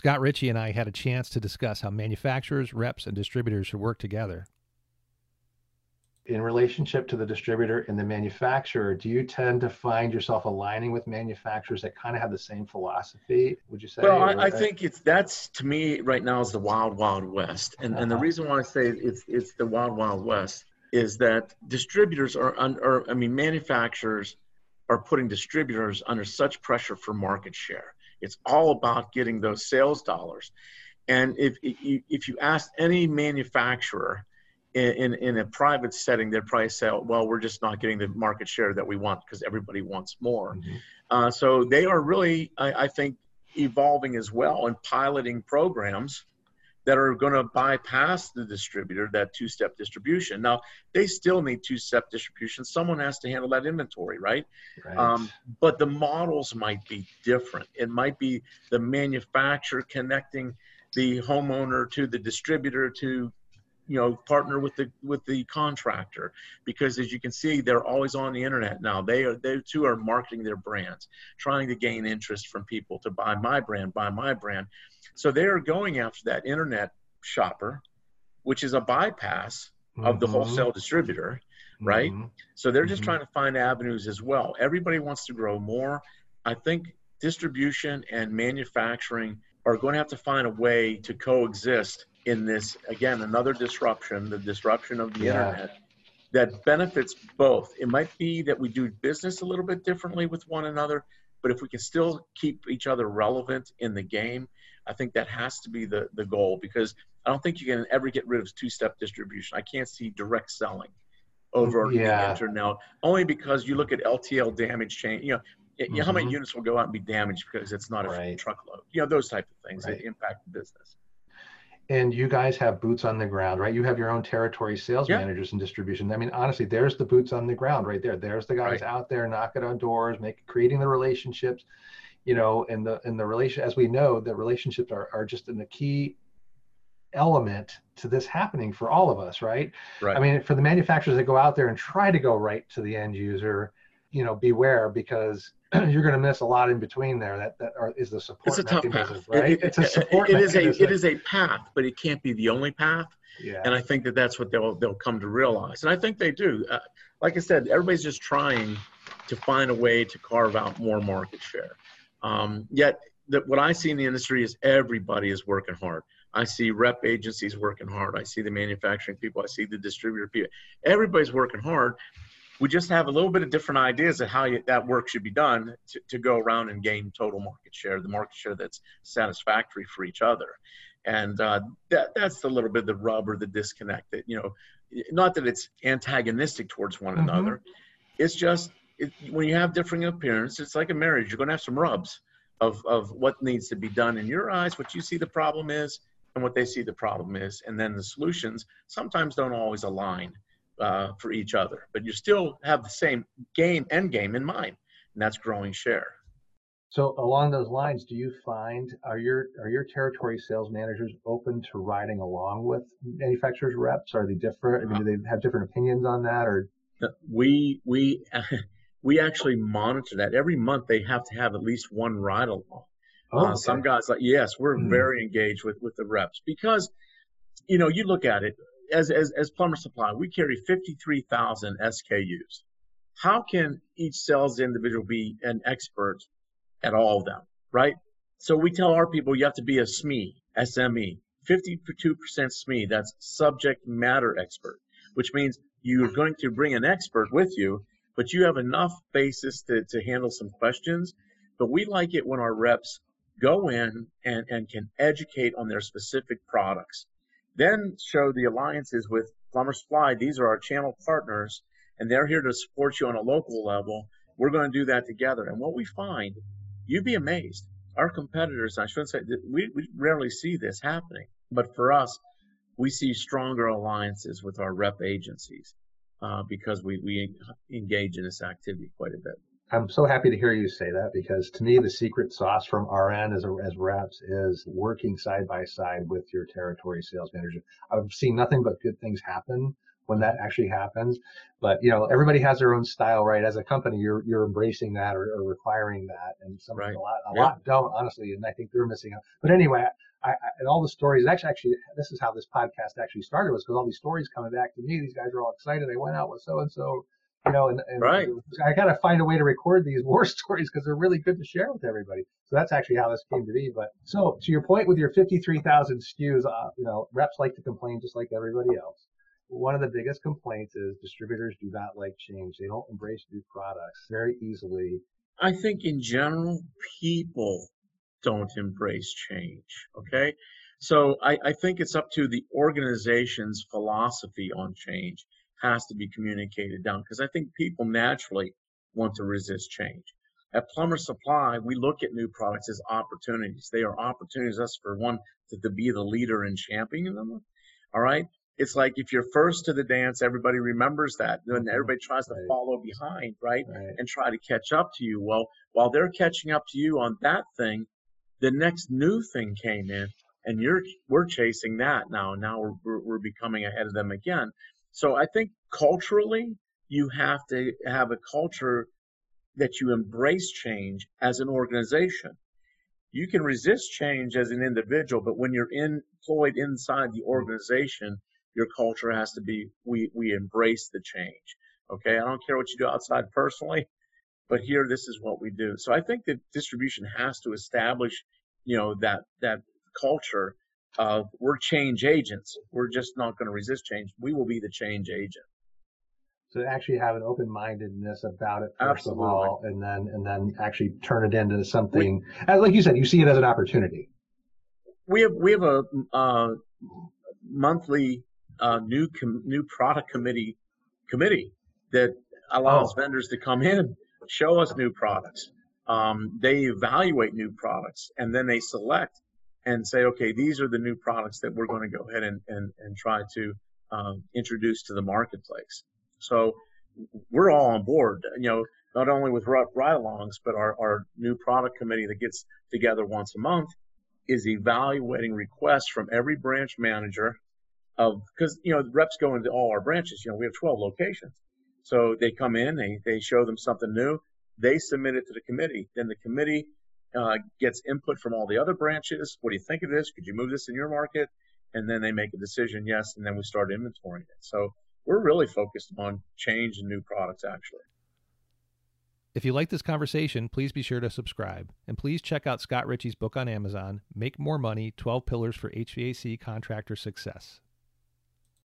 Scott Ritchie and I had a chance to discuss how manufacturers, reps, and distributors should work together. In relationship to the distributor and the manufacturer, do you tend to find yourself aligning with manufacturers that kind of have the same philosophy? Would you say? Well, I, I think it's that's to me right now is the wild, wild west, and uh-huh. and the uh-huh. reason why I say it's it's the wild, wild west is that distributors are under, I mean, manufacturers are putting distributors under such pressure for market share. It's all about getting those sales dollars. And if, if you ask any manufacturer in, in, in, a private setting, they'd probably say, well, we're just not getting the market share that we want because everybody wants more. Mm-hmm. Uh, so they are really, I, I think, evolving as well and piloting programs that are going to bypass the distributor, that two step distribution. Now, they still need two step distribution. Someone has to handle that inventory, right? right. Um, but the models might be different. It might be the manufacturer connecting the homeowner to the distributor to you know partner with the with the contractor because as you can see they're always on the internet now they are they too are marketing their brands trying to gain interest from people to buy my brand buy my brand so they are going after that internet shopper which is a bypass mm-hmm. of the mm-hmm. wholesale distributor right mm-hmm. so they're just mm-hmm. trying to find avenues as well everybody wants to grow more i think distribution and manufacturing are going to have to find a way to coexist in this again another disruption the disruption of the yeah. internet that benefits both it might be that we do business a little bit differently with one another but if we can still keep each other relevant in the game i think that has to be the the goal because i don't think you can ever get rid of two-step distribution i can't see direct selling over yeah. the internet only because you look at ltl damage chain you know mm-hmm. how many mm-hmm. units will go out and be damaged because it's not a right. truckload you know those type of things right. that impact the business and you guys have boots on the ground, right? You have your own territory sales yeah. managers and distribution. I mean, honestly, there's the boots on the ground right there. There's the guys right. out there knocking on doors, making creating the relationships, you know, and the and the relation as we know, the relationships are, are just in the key element to this happening for all of us, right? Right. I mean, for the manufacturers that go out there and try to go right to the end user, you know, beware because you're going to miss a lot in between there. That that are, is the support. It's a tough path, right? It, it, it's a support. It, is a it is a path, but it can't be the only path. Yeah. And I think that that's what they'll they'll come to realize, and I think they do. Uh, like I said, everybody's just trying to find a way to carve out more market share. Um, yet, that what I see in the industry is everybody is working hard. I see rep agencies working hard. I see the manufacturing people. I see the distributor people. Everybody's working hard, we just have a little bit of different ideas of how you, that work should be done to, to go around and gain total market share, the market share that's satisfactory for each other. And uh, that, that's a little bit of the rub or the disconnect that, you know, not that it's antagonistic towards one mm-hmm. another. It's just it, when you have differing appearance, it's like a marriage. You're going to have some rubs of, of what needs to be done in your eyes, what you see the problem is, and what they see the problem is. And then the solutions sometimes don't always align uh, for each other. But you still have the same game end game in mind, and that's growing share. So along those lines, do you find are your are your territory sales managers open to riding along with manufacturers reps? Are they different? I mean, do they have different opinions on that, or uh, we we we actually monitor that every month. They have to have at least one ride along. Oh, uh, okay. uh, some guys like yes, we're mm-hmm. very engaged with with the reps because you know you look at it as, as, as Plumber Supply, we carry 53,000 SKUs. How can each sales individual be an expert at all of them, right? So we tell our people you have to be a SME, SME, 52% SME, that's subject matter expert, which means you're going to bring an expert with you, but you have enough basis to, to handle some questions. But we like it when our reps go in and, and can educate on their specific products. Then show the alliances with Plumber Supply. These are our channel partners, and they're here to support you on a local level. We're going to do that together. And what we find, you'd be amazed. Our competitors, I shouldn't say, we, we rarely see this happening, but for us, we see stronger alliances with our rep agencies uh, because we, we engage in this activity quite a bit. I'm so happy to hear you say that because to me, the secret sauce from RN as, as reps is working side by side with your territory sales manager. I've seen nothing but good things happen when that actually happens. But you know, everybody has their own style, right? As a company, you're you're embracing that or, or requiring that, and some right. a lot a yeah. lot don't honestly, and I think they're missing out. But anyway, I, I, and all the stories actually actually this is how this podcast actually started was because all these stories coming back to me. These guys are all excited. I went out with so and so. You know, and, and right. I got to find a way to record these war stories because they're really good to share with everybody. So that's actually how this came to be. But so to your point with your 53,000 SKUs, uh, you know, reps like to complain just like everybody else one of the biggest complaints is distributors do not like change. They don't embrace new products very easily. I think in general, people don't embrace change. Okay. So I, I think it's up to the organization's philosophy on change has to be communicated down because I think people naturally want to resist change. At Plumber Supply, we look at new products as opportunities. They are opportunities us for one to, to be the leader in championing them. All right it's like if you're first to the dance, everybody remembers that, and mm-hmm. everybody tries to right. follow behind, right? right? And try to catch up to you. Well, while they're catching up to you on that thing, the next new thing came in, and you're we're chasing that now. Now we're, we're becoming ahead of them again. So I think culturally, you have to have a culture that you embrace change as an organization. You can resist change as an individual, but when you're employed inside the organization, your culture has to be we we embrace the change. Okay, I don't care what you do outside personally, but here this is what we do. So I think that distribution has to establish, you know, that that culture of we're change agents. We're just not going to resist change. We will be the change agent. So actually have an open mindedness about it first Absolutely. of all, and then and then actually turn it into something. We, like you said, you see it as an opportunity. We have we have a uh, monthly uh, new com- new product committee committee that allows oh. vendors to come in, show us new products. Um, they evaluate new products and then they select and say, okay, these are the new products that we're going to go ahead and, and, and try to um, introduce to the marketplace. So we're all on board, you know, not only with ride-alongs, but our, our new product committee that gets together once a month is evaluating requests from every branch manager of because you know reps go into all our branches. You know we have 12 locations, so they come in, they they show them something new, they submit it to the committee. Then the committee uh, gets input from all the other branches. What do you think of this? Could you move this in your market? And then they make a decision, yes, and then we start inventorying it. So we're really focused on change and new products actually. If you like this conversation, please be sure to subscribe. And please check out Scott Ritchie's book on Amazon, Make More Money 12 Pillars for HVAC Contractor Success.